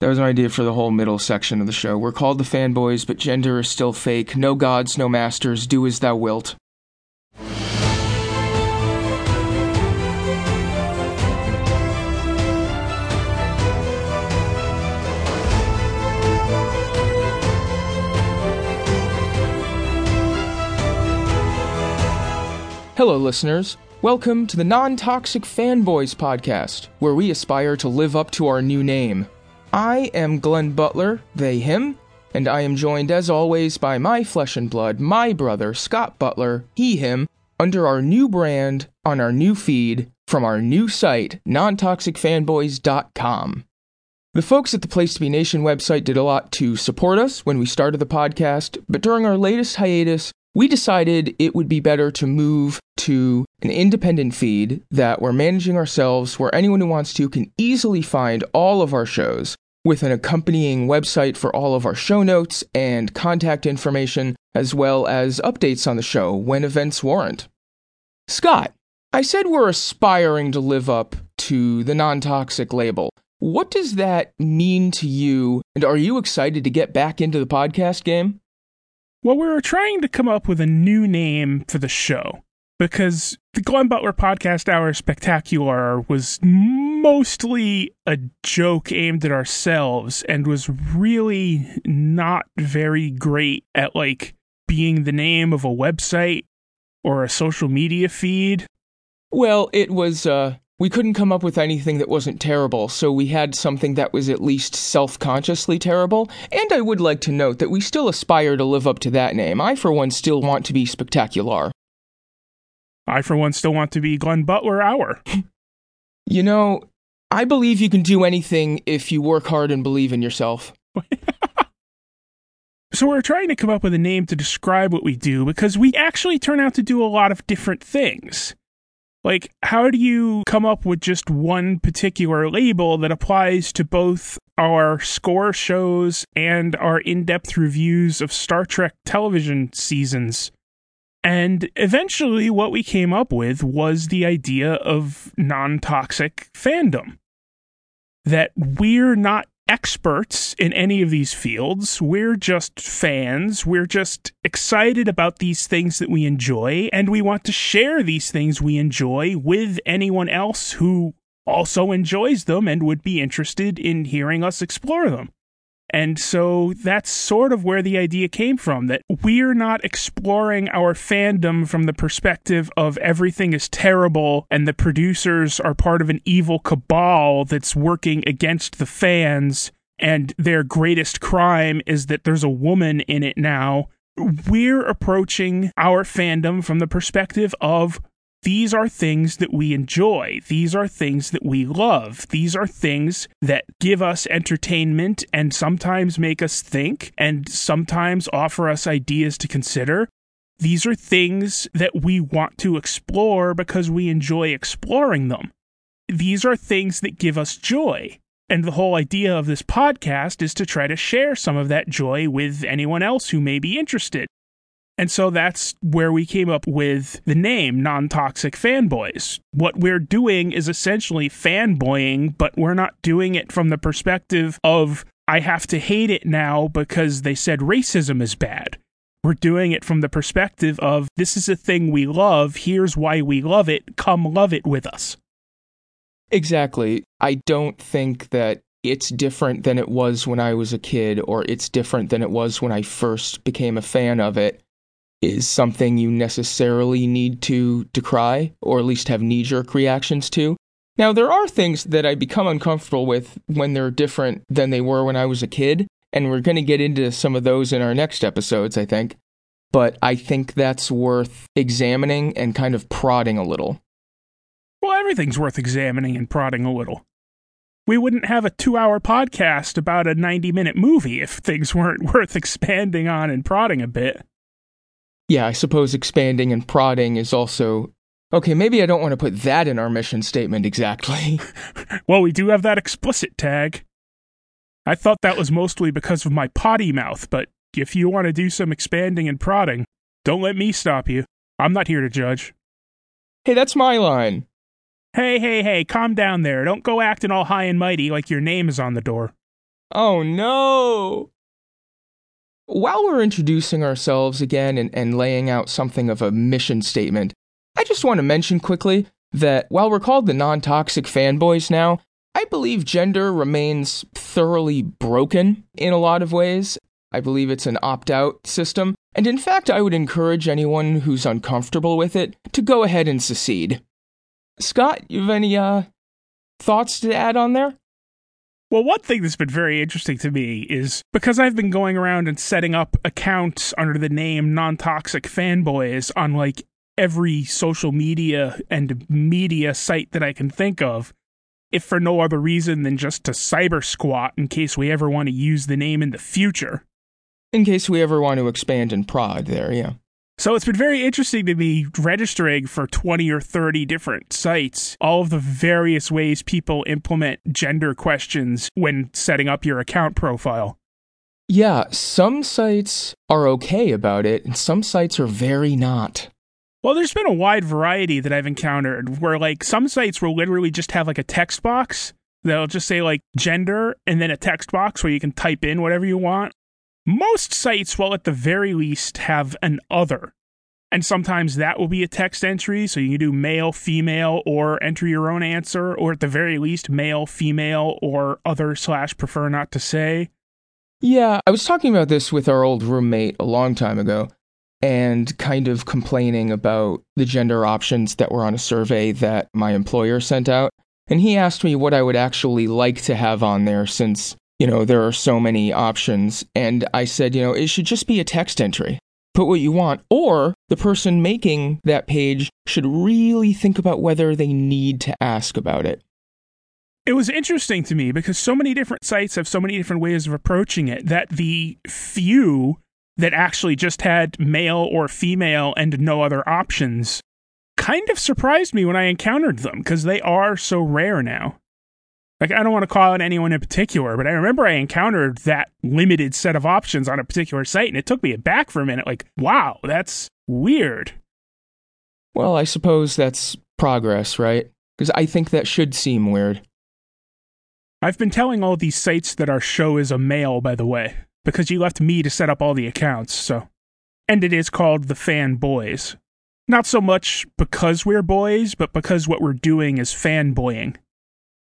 That was an idea for the whole middle section of the show. We're called the fanboys, but gender is still fake. No gods, no masters. Do as thou wilt. Hello, listeners. Welcome to the Non Toxic Fanboys podcast, where we aspire to live up to our new name. I am Glenn Butler, they, him, and I am joined as always by my flesh and blood, my brother, Scott Butler, he, him, under our new brand, on our new feed, from our new site, nontoxicfanboys.com. The folks at the Place to Be Nation website did a lot to support us when we started the podcast, but during our latest hiatus, we decided it would be better to move to an independent feed that we're managing ourselves, where anyone who wants to can easily find all of our shows with an accompanying website for all of our show notes and contact information, as well as updates on the show when events warrant. Scott, I said we're aspiring to live up to the non toxic label. What does that mean to you, and are you excited to get back into the podcast game? Well, we're trying to come up with a new name for the show because the Glenn Butler Podcast Hour Spectacular was mostly a joke aimed at ourselves and was really not very great at like being the name of a website or a social media feed. Well, it was uh we couldn't come up with anything that wasn't terrible, so we had something that was at least self consciously terrible. And I would like to note that we still aspire to live up to that name. I, for one, still want to be spectacular. I, for one, still want to be Glenn Butler Hour. you know, I believe you can do anything if you work hard and believe in yourself. so we're trying to come up with a name to describe what we do because we actually turn out to do a lot of different things. Like, how do you come up with just one particular label that applies to both our score shows and our in depth reviews of Star Trek television seasons? And eventually, what we came up with was the idea of non toxic fandom. That we're not experts in any of these fields. We're just fans. We're just excited about these things that we enjoy, and we want to share these things we enjoy with anyone else who also enjoys them and would be interested in hearing us explore them. And so that's sort of where the idea came from that we're not exploring our fandom from the perspective of everything is terrible and the producers are part of an evil cabal that's working against the fans and their greatest crime is that there's a woman in it now. We're approaching our fandom from the perspective of these are things that we enjoy. These are things that we love. These are things that give us entertainment and sometimes make us think and sometimes offer us ideas to consider. These are things that we want to explore because we enjoy exploring them. These are things that give us joy. And the whole idea of this podcast is to try to share some of that joy with anyone else who may be interested. And so that's where we came up with the name Non Toxic Fanboys. What we're doing is essentially fanboying, but we're not doing it from the perspective of, I have to hate it now because they said racism is bad. We're doing it from the perspective of, this is a thing we love, here's why we love it, come love it with us. Exactly. I don't think that it's different than it was when I was a kid, or it's different than it was when I first became a fan of it is something you necessarily need to decry or at least have knee jerk reactions to. Now, there are things that I become uncomfortable with when they're different than they were when I was a kid, and we're going to get into some of those in our next episodes, I think. But I think that's worth examining and kind of prodding a little. Well, everything's worth examining and prodding a little. We wouldn't have a two hour podcast about a 90 minute movie if things weren't worth expanding on and prodding a bit yeah, I suppose expanding and prodding is also. Okay, maybe I don't want to put that in our mission statement exactly. well, we do have that explicit tag. I thought that was mostly because of my potty mouth, but if you want to do some expanding and prodding, don't let me stop you. I'm not here to judge. Hey, that's my line. Hey, hey, hey, calm down there. Don't go acting all high and mighty like your name is on the door. Oh no! While we're introducing ourselves again and, and laying out something of a mission statement, I just want to mention quickly that while we're called the non toxic fanboys now, I believe gender remains thoroughly broken in a lot of ways. I believe it's an opt out system, and in fact, I would encourage anyone who's uncomfortable with it to go ahead and secede. Scott, you have any uh, thoughts to add on there? Well, one thing that's been very interesting to me is because I've been going around and setting up accounts under the name Non Toxic Fanboys on like every social media and media site that I can think of, if for no other reason than just to cyber squat in case we ever want to use the name in the future. In case we ever want to expand and prod there, yeah. So it's been very interesting to me registering for 20 or 30 different sites, all of the various ways people implement gender questions when setting up your account profile. Yeah, some sites are okay about it, and some sites are very not. Well, there's been a wide variety that I've encountered where, like, some sites will literally just have like a text box. They'll just say, like, gender and then a text box where you can type in whatever you want. Most sites will, at the very least, have an other. And sometimes that will be a text entry. So you can do male, female, or enter your own answer, or at the very least, male, female, or other slash prefer not to say. Yeah, I was talking about this with our old roommate a long time ago and kind of complaining about the gender options that were on a survey that my employer sent out. And he asked me what I would actually like to have on there since, you know, there are so many options. And I said, you know, it should just be a text entry. Put what you want. Or the person making that page should really think about whether they need to ask about it. It was interesting to me because so many different sites have so many different ways of approaching it that the few that actually just had male or female and no other options kind of surprised me when I encountered them because they are so rare now. Like, I don't want to call out anyone in particular, but I remember I encountered that limited set of options on a particular site and it took me aback for a minute. Like, wow, that's weird. Well, I suppose that's progress, right? Because I think that should seem weird. I've been telling all these sites that our show is a male, by the way because you left me to set up all the accounts, so. And it is called the Fan Boys. Not so much because we're boys, but because what we're doing is fanboying.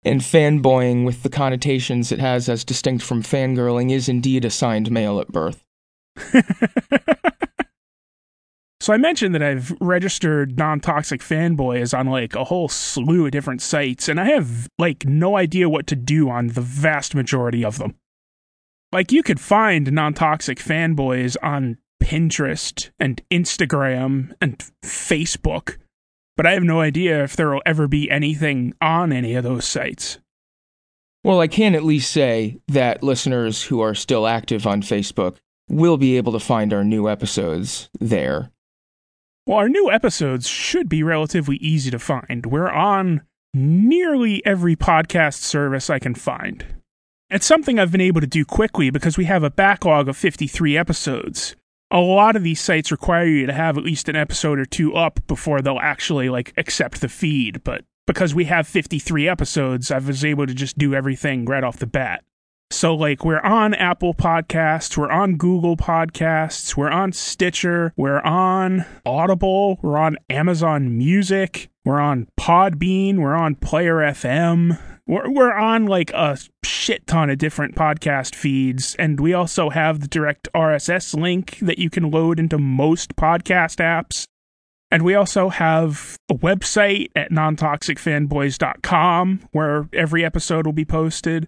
And fanboying, with the connotations it has as distinct from fangirling, is indeed assigned male at birth. so I mentioned that I've registered non-toxic fanboys on like a whole slew of different sites, and I have like no idea what to do on the vast majority of them. Like you could find non-toxic fanboys on Pinterest and Instagram and Facebook, but I have no idea if there will ever be anything on any of those sites. Well, I can at least say that listeners who are still active on Facebook will be able to find our new episodes there. Well, our new episodes should be relatively easy to find. We're on nearly every podcast service I can find. It's something I've been able to do quickly because we have a backlog of 53 episodes. A lot of these sites require you to have at least an episode or two up before they'll actually like accept the feed, but because we have 53 episodes, I was able to just do everything right off the bat. So, like, we're on Apple Podcasts, we're on Google Podcasts, we're on Stitcher, we're on Audible, we're on Amazon Music, we're on Podbean, we're on Player FM, we're, we're on like a shit ton of different podcast feeds, and we also have the direct RSS link that you can load into most podcast apps. And we also have a website at nontoxicfanboys.com where every episode will be posted.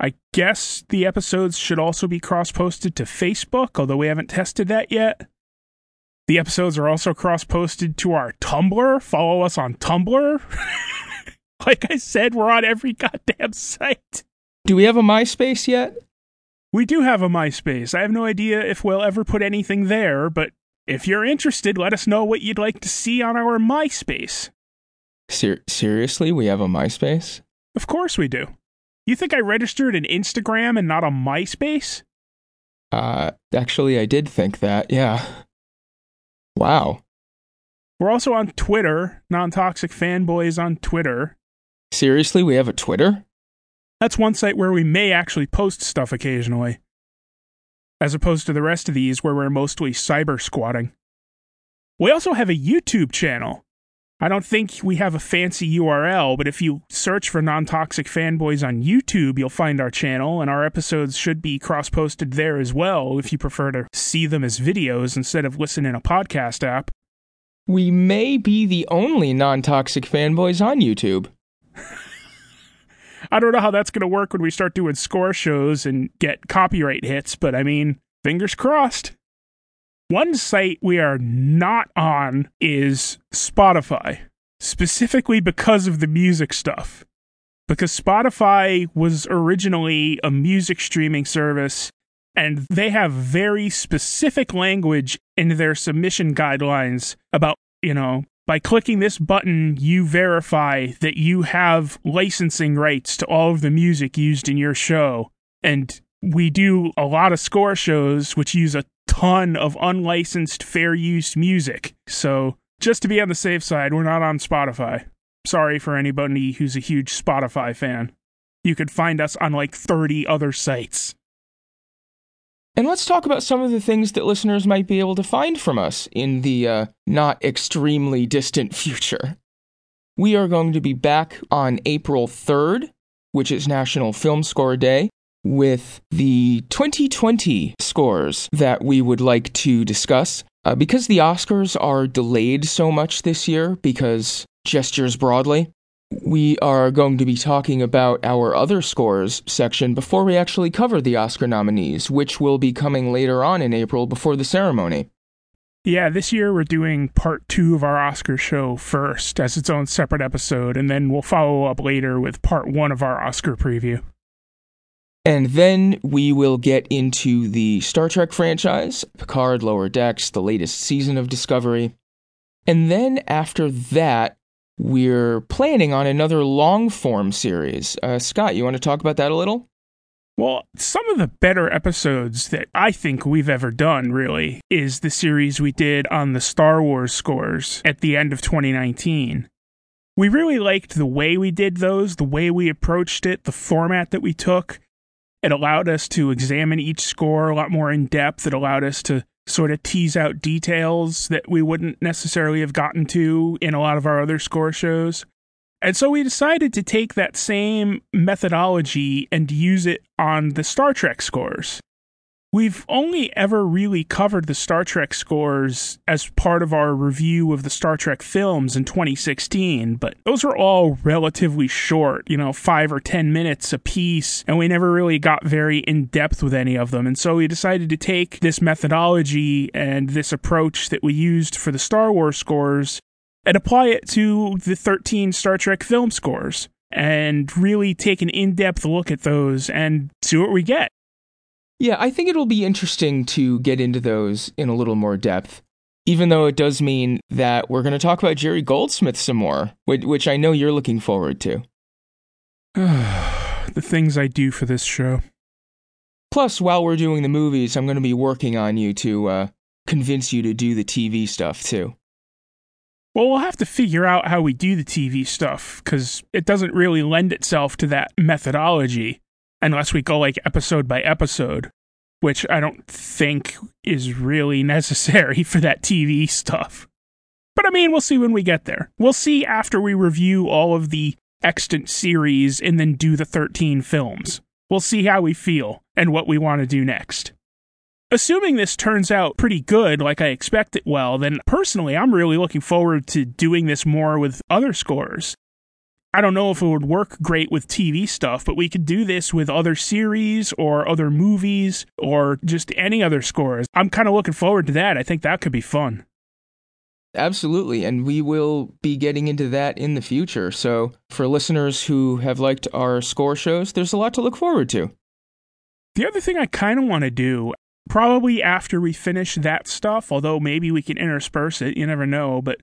I guess the episodes should also be cross posted to Facebook, although we haven't tested that yet. The episodes are also cross posted to our Tumblr. Follow us on Tumblr. like I said, we're on every goddamn site. Do we have a MySpace yet? We do have a MySpace. I have no idea if we'll ever put anything there, but if you're interested, let us know what you'd like to see on our MySpace. Ser- seriously, we have a MySpace? Of course we do. You think I registered an Instagram and not a MySpace? Uh, actually, I did think that, yeah. Wow. We're also on Twitter, non toxic fanboys on Twitter. Seriously, we have a Twitter? That's one site where we may actually post stuff occasionally, as opposed to the rest of these where we're mostly cyber squatting. We also have a YouTube channel. I don't think we have a fancy URL, but if you search for Non Toxic Fanboys on YouTube, you'll find our channel, and our episodes should be cross posted there as well if you prefer to see them as videos instead of listen in a podcast app. We may be the only non toxic fanboys on YouTube. I don't know how that's going to work when we start doing score shows and get copyright hits, but I mean, fingers crossed. One site we are not on is Spotify, specifically because of the music stuff. Because Spotify was originally a music streaming service, and they have very specific language in their submission guidelines about, you know, by clicking this button, you verify that you have licensing rights to all of the music used in your show. And we do a lot of score shows which use a ton of unlicensed fair use music. So, just to be on the safe side, we're not on Spotify. Sorry for anybody who's a huge Spotify fan. You could find us on like 30 other sites. And let's talk about some of the things that listeners might be able to find from us in the uh, not extremely distant future. We are going to be back on April 3rd, which is National Film Score Day, with the 2020 scores that we would like to discuss. Uh, because the Oscars are delayed so much this year, because gestures broadly, we are going to be talking about our other scores section before we actually cover the Oscar nominees, which will be coming later on in April before the ceremony. Yeah, this year we're doing part two of our Oscar show first as its own separate episode, and then we'll follow up later with part one of our Oscar preview. And then we will get into the Star Trek franchise, Picard, Lower Decks, the latest season of Discovery. And then after that, we're planning on another long form series. Uh, Scott, you want to talk about that a little? Well, some of the better episodes that I think we've ever done, really, is the series we did on the Star Wars scores at the end of 2019. We really liked the way we did those, the way we approached it, the format that we took. It allowed us to examine each score a lot more in depth. It allowed us to sort of tease out details that we wouldn't necessarily have gotten to in a lot of our other score shows. And so we decided to take that same methodology and use it on the Star Trek scores. We've only ever really covered the Star Trek scores as part of our review of the Star Trek films in 2016, but those were all relatively short, you know, five or 10 minutes a piece, and we never really got very in depth with any of them. And so we decided to take this methodology and this approach that we used for the Star Wars scores and apply it to the 13 Star Trek film scores and really take an in depth look at those and see what we get. Yeah, I think it'll be interesting to get into those in a little more depth, even though it does mean that we're going to talk about Jerry Goldsmith some more, which I know you're looking forward to. the things I do for this show. Plus, while we're doing the movies, I'm going to be working on you to uh, convince you to do the TV stuff too. Well, we'll have to figure out how we do the TV stuff because it doesn't really lend itself to that methodology unless we go like episode by episode, which I don't think is really necessary for that TV stuff. But I mean, we'll see when we get there. We'll see after we review all of the extant series and then do the 13 films. We'll see how we feel and what we want to do next. Assuming this turns out pretty good, like I expect it will, then personally, I'm really looking forward to doing this more with other scores. I don't know if it would work great with TV stuff, but we could do this with other series or other movies or just any other scores. I'm kind of looking forward to that. I think that could be fun. Absolutely, and we will be getting into that in the future. So, for listeners who have liked our score shows, there's a lot to look forward to. The other thing I kind of want to do, probably after we finish that stuff, although maybe we can intersperse it, you never know, but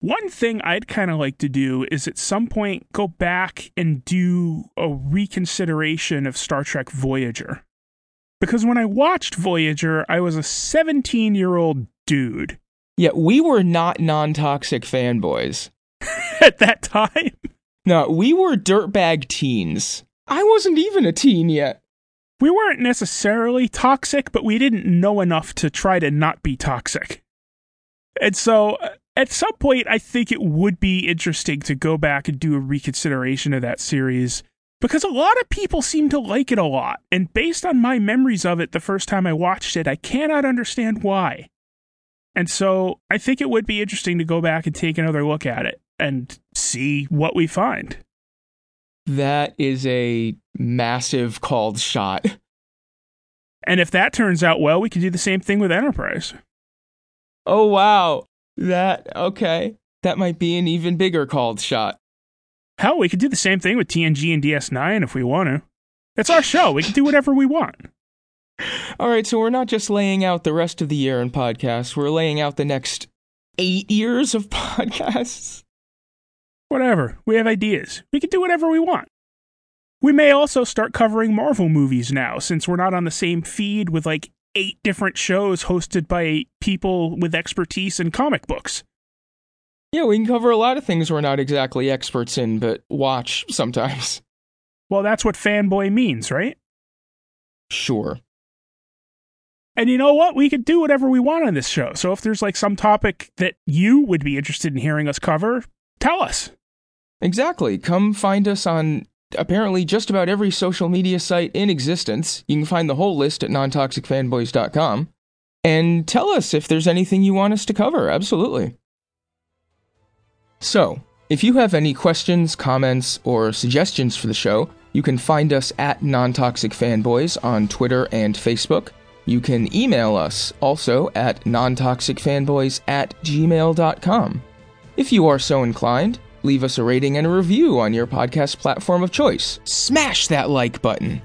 one thing I'd kind of like to do is at some point go back and do a reconsideration of Star Trek Voyager. Because when I watched Voyager, I was a 17 year old dude. Yeah, we were not non toxic fanboys. at that time? No, we were dirtbag teens. I wasn't even a teen yet. We weren't necessarily toxic, but we didn't know enough to try to not be toxic. And so uh, at some point, I think it would be interesting to go back and do a reconsideration of that series because a lot of people seem to like it a lot. And based on my memories of it the first time I watched it, I cannot understand why. And so I think it would be interesting to go back and take another look at it and see what we find. That is a massive called shot. And if that turns out well, we can do the same thing with Enterprise. Oh, wow. That, okay. That might be an even bigger called shot. Hell, we could do the same thing with TNG and DS9 if we want to. It's our show. We can do whatever we want. All right, so we're not just laying out the rest of the year in podcasts, we're laying out the next eight years of podcasts. Whatever. We have ideas. We can do whatever we want. We may also start covering Marvel movies now, since we're not on the same feed with like eight different shows hosted by people with expertise in comic books. Yeah, we can cover a lot of things we're not exactly experts in, but watch sometimes. Well, that's what fanboy means, right? Sure. And you know what? We could do whatever we want on this show. So if there's like some topic that you would be interested in hearing us cover, tell us. Exactly. Come find us on apparently just about every social media site in existence. You can find the whole list at nontoxicfanboys.com. And tell us if there's anything you want us to cover. Absolutely. So, if you have any questions, comments, or suggestions for the show, you can find us at Nontoxic Fanboys on Twitter and Facebook. You can email us also at nontoxicfanboys at gmail.com. If you are so inclined, leave us a rating and a review on your podcast platform of choice. Smash that like button.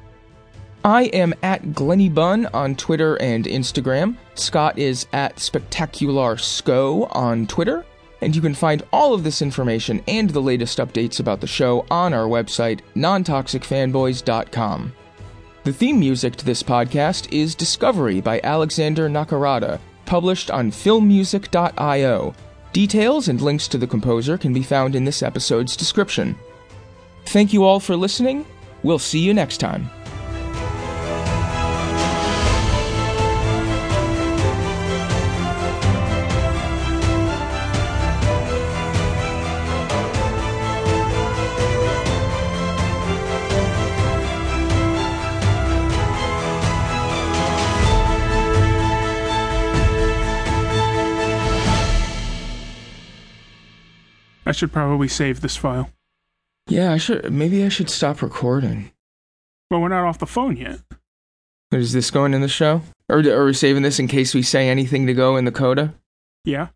I am at Glenny Bunn on Twitter and Instagram. Scott is at Spectacular Sco on Twitter. And you can find all of this information and the latest updates about the show on our website, nontoxicfanboys.com. The theme music to this podcast is Discovery by Alexander Nakarada, published on filmmusic.io. Details and links to the composer can be found in this episode's description. Thank you all for listening. We'll see you next time. Should probably save this file. Yeah, I should. Maybe I should stop recording. But we're not off the phone yet. Is this going in the show? Or are we saving this in case we say anything to go in the coda? Yeah.